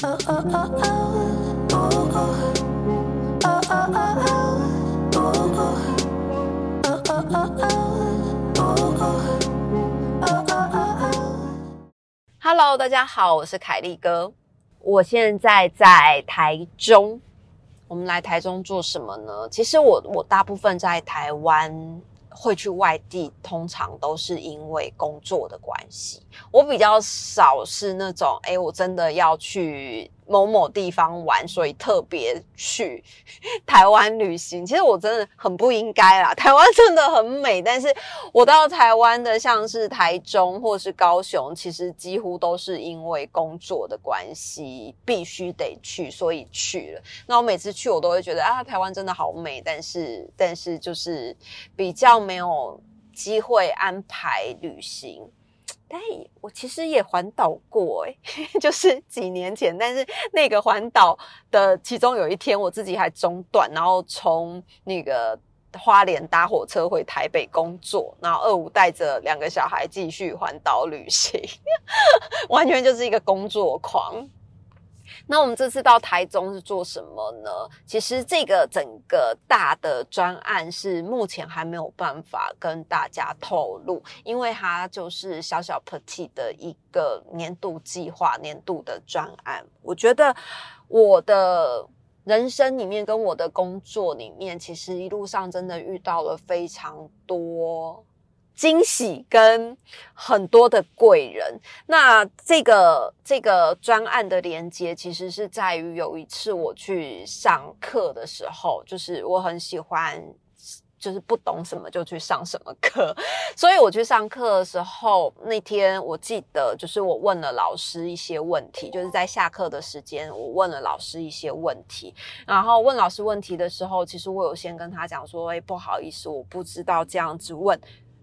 Hello，大家好，我是凯利哥。我现在在台中。我们来台中做什么呢？其实我我大部分在台湾会去外地，通常都是因为工作的关系。我比较少是那种，哎，我真的要去。某某地方玩，所以特别去 台湾旅行。其实我真的很不应该啦，台湾真的很美。但是我到台湾的，像是台中或是高雄，其实几乎都是因为工作的关系，必须得去，所以去了。那我每次去，我都会觉得啊，台湾真的好美。但是，但是就是比较没有机会安排旅行。但我其实也环岛过哎，就是几年前，但是那个环岛的其中有一天，我自己还中断，然后从那个花莲搭火车回台北工作，然后二五带着两个小孩继续环岛旅行，完全就是一个工作狂。那我们这次到台中是做什么呢？其实这个整个大的专案是目前还没有办法跟大家透露，因为它就是小小 Petit 的一个年度计划、年度的专案。我觉得我的人生里面跟我的工作里面，其实一路上真的遇到了非常多。惊喜跟很多的贵人，那这个这个专案的连接，其实是在于有一次我去上课的时候，就是我很喜欢，就是不懂什么就去上什么课，所以我去上课的时候，那天我记得就是我问了老师一些问题，就是在下课的时间，我问了老师一些问题，然后问老师问题的时候，其实我有先跟他讲说，哎，不好意思，我不知道这样子问。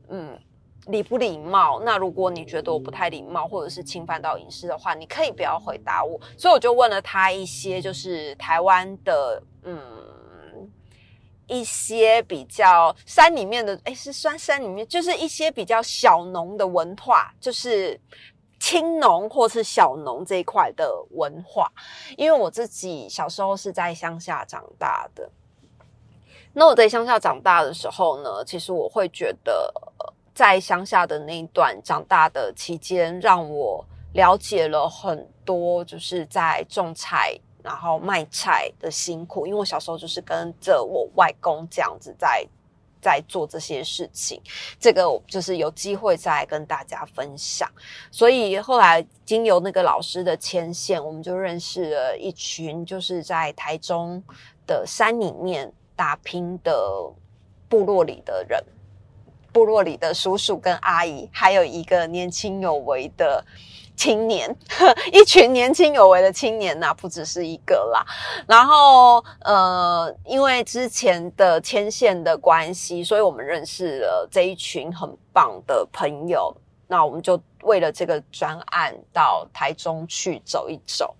嗯，礼不礼貌？那如果你觉得我不太礼貌，或者是侵犯到隐私的话，你可以不要回答我。所以我就问了他一些，就是台湾的，嗯，一些比较山里面的，哎，是山山里面，就是一些比较小农的文化，就是青农或是小农这一块的文化。因为我自己小时候是在乡下长大的。那我在乡下长大的时候呢，其实我会觉得，在乡下的那一段长大的期间，让我了解了很多，就是在种菜然后卖菜的辛苦。因为我小时候就是跟着我外公这样子在在做这些事情，这个就是有机会再跟大家分享。所以后来经由那个老师的牵线，我们就认识了一群，就是在台中的山里面。打拼的部落里的人，部落里的叔叔跟阿姨，还有一个年轻有为的青年，一群年轻有为的青年呐，不只是一个啦。然后，呃，因为之前的牵线的关系，所以我们认识了这一群很棒的朋友。那我们就为了这个专案到台中去走一走。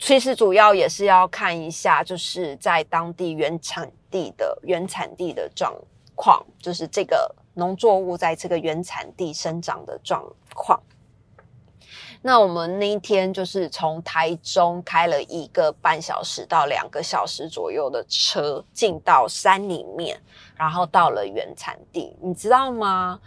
其实主要也是要看一下，就是在当地原产地的原产地的状况，就是这个农作物在这个原产地生长的状况。那我们那一天就是从台中开了一个半小时到两个小时左右的车，进到山里面，然后到了原产地，你知道吗？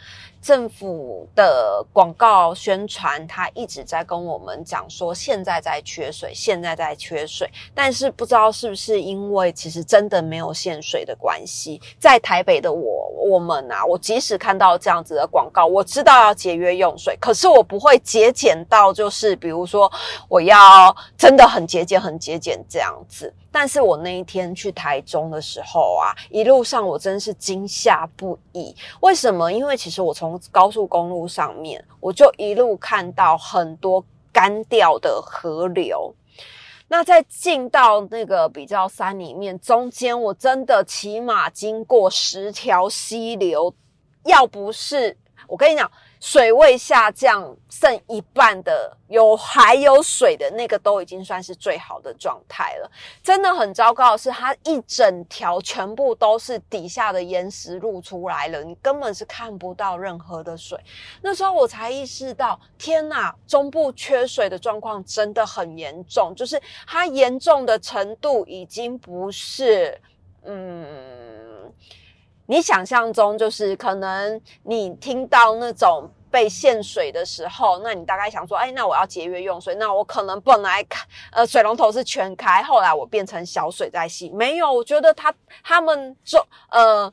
政府的广告宣传，他一直在跟我们讲说，现在在缺水，现在在缺水。但是不知道是不是因为其实真的没有限水的关系，在台北的我我们啊，我即使看到这样子的广告，我知道要节约用水，可是我不会节俭到就是比如说我要真的很节俭、很节俭这样子。但是我那一天去台中的时候啊，一路上我真是惊吓不已。为什么？因为其实我从高速公路上面，我就一路看到很多干掉的河流。那在进到那个比较山里面，中间我真的起码经过十条溪流。要不是我跟你讲，水位下降剩一半的有还有水的那个都已经算是最好的状态了。真的很糟糕的是，它一整条全部都是底下的岩石露出来了，你根本是看不到任何的水。那时候我才意识到，天呐，中部缺水的状况真的很严重，就是它严重的程度已经不是，嗯，你想象中就是可能你听到那种被限水的时候，那你大概想说，哎，那我要节约用水，那我可能本来开呃水龙头是全开，后来我变成小水在洗，没有，我觉得他他们中呃。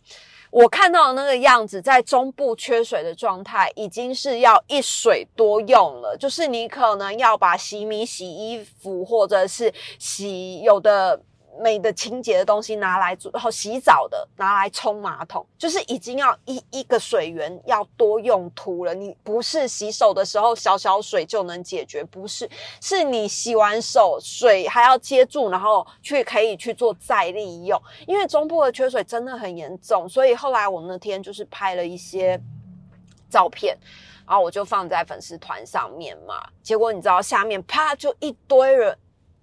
我看到的那个样子，在中部缺水的状态，已经是要一水多用了。就是你可能要把洗米、洗衣服，或者是洗有的。美的清洁的东西拿来做，然后洗澡的拿来冲马桶，就是已经要一一个水源要多用途了。你不是洗手的时候小小水就能解决，不是，是你洗完手水还要接住，然后去可以去做再利用。因为中部的缺水真的很严重，所以后来我那天就是拍了一些照片，然后我就放在粉丝团上面嘛。结果你知道下面啪就一堆人，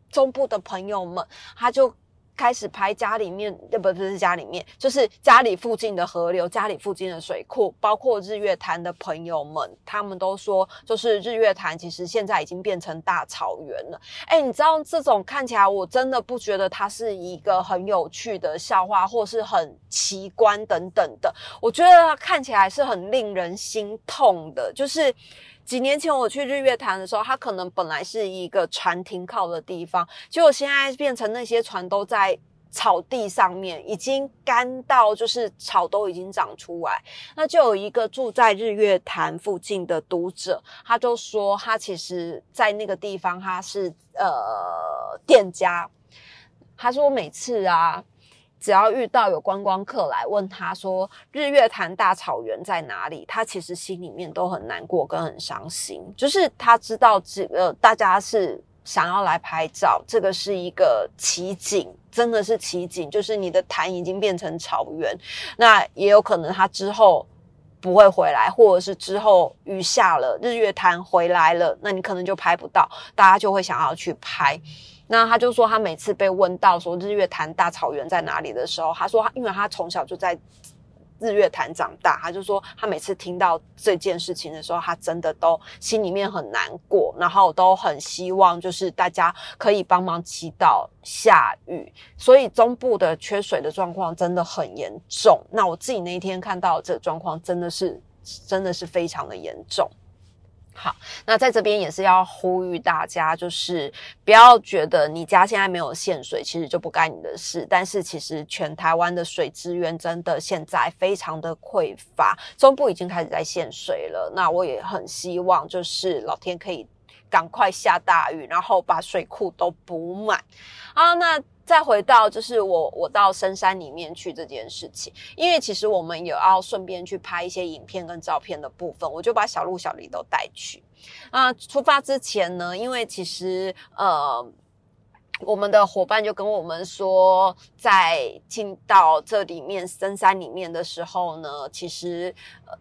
中部的朋友们他就。开始拍家里面，呃，不，不是家里面，就是家里附近的河流，家里附近的水库，包括日月潭的朋友们，他们都说，就是日月潭其实现在已经变成大草原了。哎，你知道这种看起来，我真的不觉得它是一个很有趣的笑话，或是很奇观等等的，我觉得它看起来是很令人心痛的，就是。几年前我去日月潭的时候，它可能本来是一个船停靠的地方，结果现在变成那些船都在草地上面，已经干到就是草都已经长出来。那就有一个住在日月潭附近的读者，他就说他其实在那个地方他是呃店家，他说每次啊。只要遇到有观光客来问他说日月潭大草原在哪里，他其实心里面都很难过跟很伤心。就是他知道这个大家是想要来拍照，这个是一个奇景，真的是奇景。就是你的潭已经变成草原，那也有可能他之后不会回来，或者是之后雨下了，日月潭回来了，那你可能就拍不到，大家就会想要去拍。那他就说，他每次被问到说日月潭大草原在哪里的时候，他说，因为他从小就在日月潭长大，他就说，他每次听到这件事情的时候，他真的都心里面很难过，然后都很希望就是大家可以帮忙祈祷下雨。所以中部的缺水的状况真的很严重。那我自己那一天看到这个状况，真的是真的是非常的严重。好，那在这边也是要呼吁大家，就是不要觉得你家现在没有限水，其实就不干你的事。但是其实全台湾的水资源真的现在非常的匮乏，中部已经开始在限水了。那我也很希望，就是老天可以赶快下大雨，然后把水库都补满。啊，那。再回到就是我我到深山里面去这件事情，因为其实我们有要顺便去拍一些影片跟照片的部分，我就把小鹿小李都带去。啊，出发之前呢，因为其实呃，我们的伙伴就跟我们说，在进到这里面深山里面的时候呢，其实呃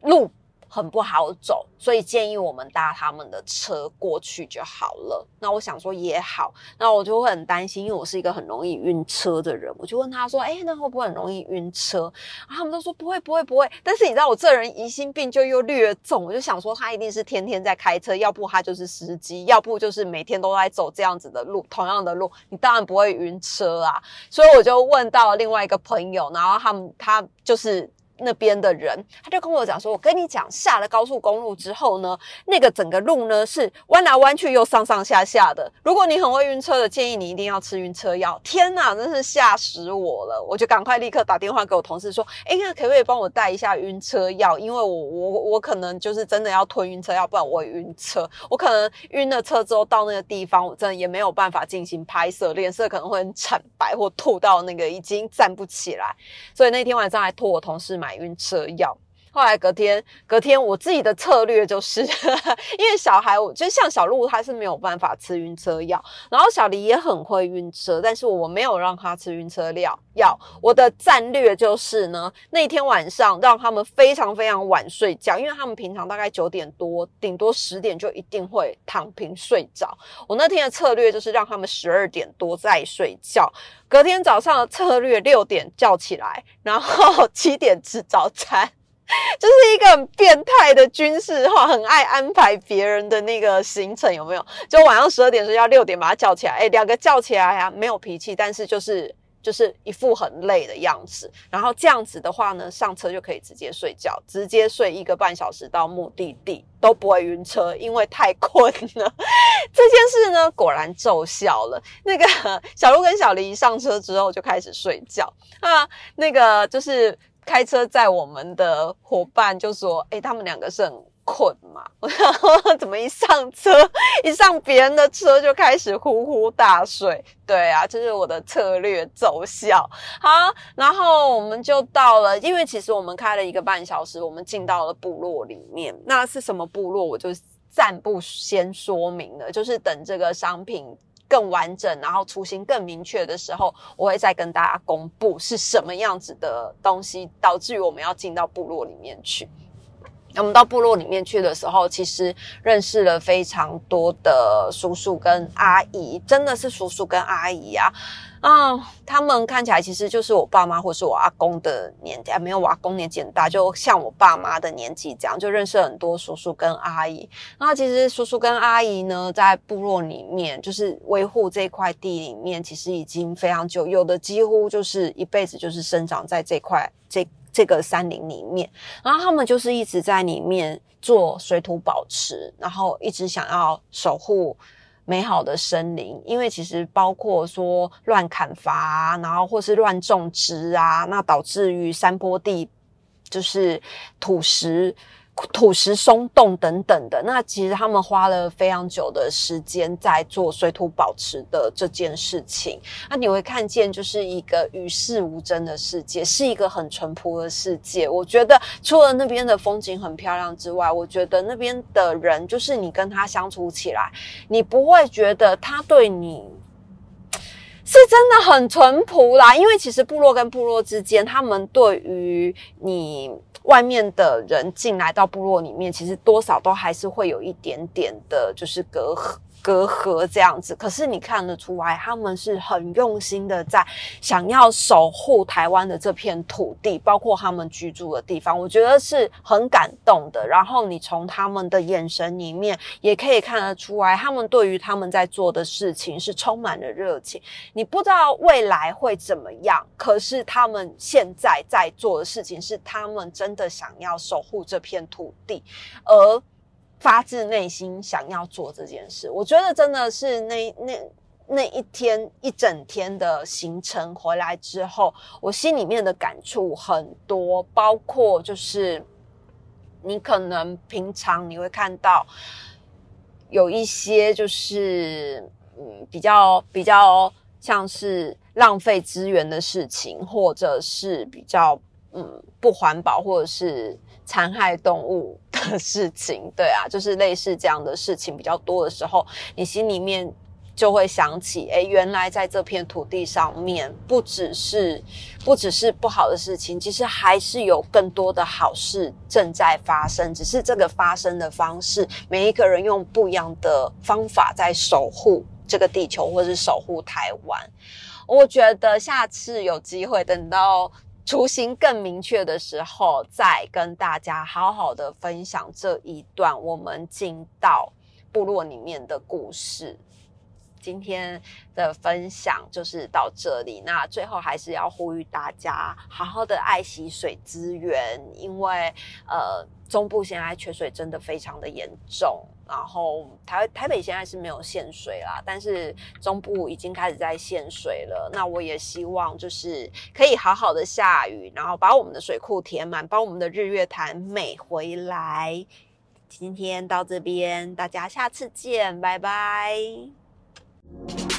路。很不好走，所以建议我们搭他们的车过去就好了。那我想说也好，那我就会很担心，因为我是一个很容易晕车的人。我就问他说：“哎，那会不会很容易晕车？”他们都说不会，不会，不会。但是你知道我这人疑心病就又略重，我就想说他一定是天天在开车，要不他就是司机，要不就是每天都在走这样子的路，同样的路，你当然不会晕车啊。所以我就问到另外一个朋友，然后他们他就是。那边的人，他就跟我讲说：“我跟你讲，下了高速公路之后呢，那个整个路呢是弯来弯去又上上下下的。如果你很会晕车的，建议你一定要吃晕车药。天哪，真是吓死我了！我就赶快立刻打电话给我同事说：，哎，那可不可以帮我带一下晕车药？因为我我我可能就是真的要吞晕车药，不然我会晕车。我可能晕了车之后到那个地方，我真的也没有办法进行拍摄，脸色可能会很惨白或吐到那个已经站不起来。所以那天晚上还托我同事买。”买晕车药，后来隔天，隔天我自己的策略就是，因为小孩，我就像小鹿，他是没有办法吃晕车药，然后小黎也很会晕车，但是我没有让他吃晕车药。药，我的战略就是呢，那天晚上让他们非常非常晚睡觉，因为他们平常大概九点多，顶多十点就一定会躺平睡着。我那天的策略就是让他们十二点多再睡觉，隔天早上的策略六点叫起来，然后七点吃早餐。就是一个很变态的军事化，很爱安排别人的那个行程，有没有？就晚上十二点睡要六点把他叫起来，哎，两个叫起来呀，没有脾气，但是就是就是一副很累的样子。然后这样子的话呢，上车就可以直接睡觉，直接睡一个半小时到目的地都不会晕车，因为太困了。这件事呢，果然奏效了。那个小鹿跟小黎一上车之后就开始睡觉啊，那个就是。开车载我们的伙伴就说：“哎，他们两个是很困嘛？然后怎么一上车，一上别人的车就开始呼呼大睡？对啊，这是我的策略奏效。好，然后我们就到了，因为其实我们开了一个半小时，我们进到了部落里面。那是什么部落？我就暂不先说明了，就是等这个商品。”更完整，然后雏形更明确的时候，我会再跟大家公布是什么样子的东西，导致于我们要进到部落里面去。我们到部落里面去的时候，其实认识了非常多的叔叔跟阿姨，真的是叔叔跟阿姨啊。啊，他们看起来其实就是我爸妈或是我阿公的年纪，没有我阿公年纪很大，就像我爸妈的年纪这样，就认识很多叔叔跟阿姨。那其实叔叔跟阿姨呢，在部落里面就是维护这块地里面，其实已经非常久，有的几乎就是一辈子就是生长在这块这这个山林里面，然后他们就是一直在里面做水土保持，然后一直想要守护。美好的森林，因为其实包括说乱砍伐，然后或是乱种植啊，那导致于山坡地就是土石。土石松动等等的，那其实他们花了非常久的时间在做水土保持的这件事情。那你会看见，就是一个与世无争的世界，是一个很淳朴的世界。我觉得除了那边的风景很漂亮之外，我觉得那边的人，就是你跟他相处起来，你不会觉得他对你 是真的很淳朴啦。因为其实部落跟部落之间，他们对于你。外面的人进来到部落里面，其实多少都还是会有一点点的，就是隔阂。隔阂这样子，可是你看得出来，他们是很用心的，在想要守护台湾的这片土地，包括他们居住的地方，我觉得是很感动的。然后你从他们的眼神里面，也可以看得出来，他们对于他们在做的事情是充满了热情。你不知道未来会怎么样，可是他们现在在做的事情，是他们真的想要守护这片土地，而。发自内心想要做这件事，我觉得真的是那那那一天一整天的行程回来之后，我心里面的感触很多，包括就是你可能平常你会看到有一些就是嗯比较比较像是浪费资源的事情，或者是比较嗯不环保，或者是。残害动物的事情，对啊，就是类似这样的事情比较多的时候，你心里面就会想起，哎，原来在这片土地上面，不只是不只是不好的事情，其实还是有更多的好事正在发生，只是这个发生的方式，每一个人用不一样的方法在守护这个地球，或是守护台湾。我觉得下次有机会等到。雏形更明确的时候，再跟大家好好的分享这一段我们进到部落里面的故事。今天的分享就是到这里。那最后还是要呼吁大家好好的爱惜水资源，因为呃中部现在缺水真的非常的严重。然后台台北现在是没有限水啦，但是中部已经开始在限水了。那我也希望就是可以好好的下雨，然后把我们的水库填满，把我们的日月潭美回来。今天到这边，大家下次见，拜拜。Thank you.